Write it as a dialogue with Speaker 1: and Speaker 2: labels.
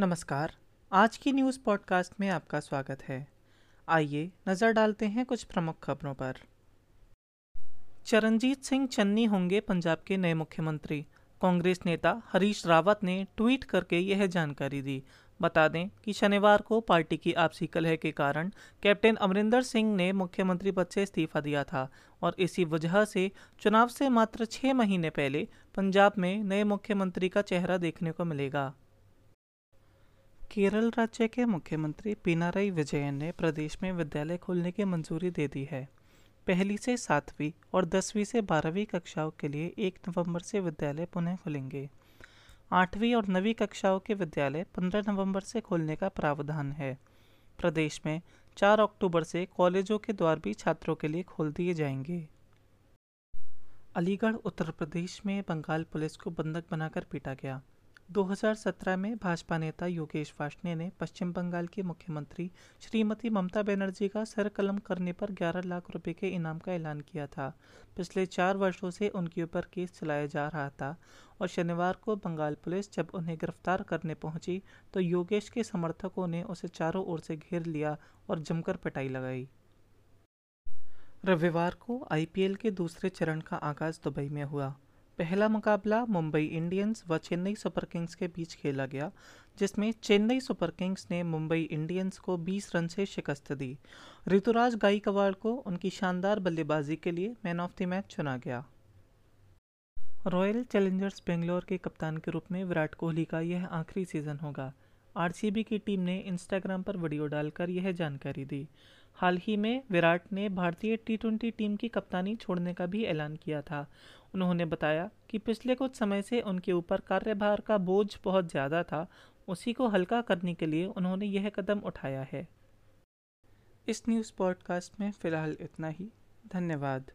Speaker 1: नमस्कार। आज की न्यूज़ पॉडकास्ट में आपका स्वागत है। आइए नज़र डालते हैं कुछ प्रमुख खबरों पर। चरणजीत सिंह चन्नी होंगे पंजाब के नए मुख्यमंत्री। कांग्रेस नेता हरीश रावत ने ट्वीट करके यह जानकारी दी। बता दें कि शनिवार को पार्टी की आपसी कलह के कारण कैप्टन अमरिंदर सिंह ने मुख्यमंत्री पद से इस्तीफा दिया था और इसी वजह से चुनाव से मात्र छः महीने पहले पंजाब में नए मुख्यमंत्री का चेहरा देखने को मिलेगा। केरल राज्य के मुख्यमंत्री पिनाराई विजयन ने प्रदेश में विद्यालय खोलने की मंजूरी दे दी है। पहली से सातवीं और दसवीं से बारहवीं कक्षाओं के लिए एक नवंबर से विद्यालय पुनः खुलेंगे। आठवीं और नवीं कक्षाओं के विद्यालय पंद्रह नवंबर से खोलने का प्रावधान है। प्रदेश में चार अक्टूबर से कॉलेजों के द्वार भी छात्रों के लिए खोल दिए जाएँगे। अलीगढ़, उत्तर प्रदेश में बंगाल पुलिस को बंधक बनाकर पीटा गया। 2017 में भाजपा नेता योगेश वाष्णे ने पश्चिम बंगाल की मुख्यमंत्री श्रीमती ममता बनर्जी का सर कलम करने पर 11 लाख रुपए के इनाम का ऐलान किया था। पिछले चार वर्षों से उनके ऊपर केस चलाया जा रहा था और शनिवार को बंगाल पुलिस जब उन्हें गिरफ़्तार करने पहुँची तो योगेश के समर्थकों ने उसे चारों ओर से घेर लिया और जमकर पिटाई लगाई। रविवार को आईपीएल के दूसरे चरण का आगाज़ दुबई में हुआ। पहला मुकाबला मुंबई इंडियंस व चेन्नई सुपर किंग्स के बीच खेला गया, जिसमें चेन्नई सुपर किंग्स ने मुंबई इंडियंस को 20 रन से शिकस्त दी। ऋतुराज गायकवाड़ को उनकी शानदार बल्लेबाजी के लिए मैन ऑफ़ द मैच चुना गया। रॉयल चैलेंजर्स बेंगलोर के कप्तान के रूप में विराट कोहली का यह आखिरी सीज़न होगा। आरसीबी की टीम ने इंस्टाग्राम पर वीडियो डालकर यह जानकारी दी। हाल ही में विराट ने भारतीय टी ट्वेंटी टीम की कप्तानी छोड़ने का भी ऐलान किया था। उन्होंने बताया कि पिछले कुछ समय से उनके ऊपर कार्यभार का बोझ बहुत ज़्यादा था। उसी को हल्का करने के लिए उन्होंने यह कदम उठाया है। इस न्यूज़ पॉडकास्ट में फ़िलहाल इतना ही। धन्यवाद।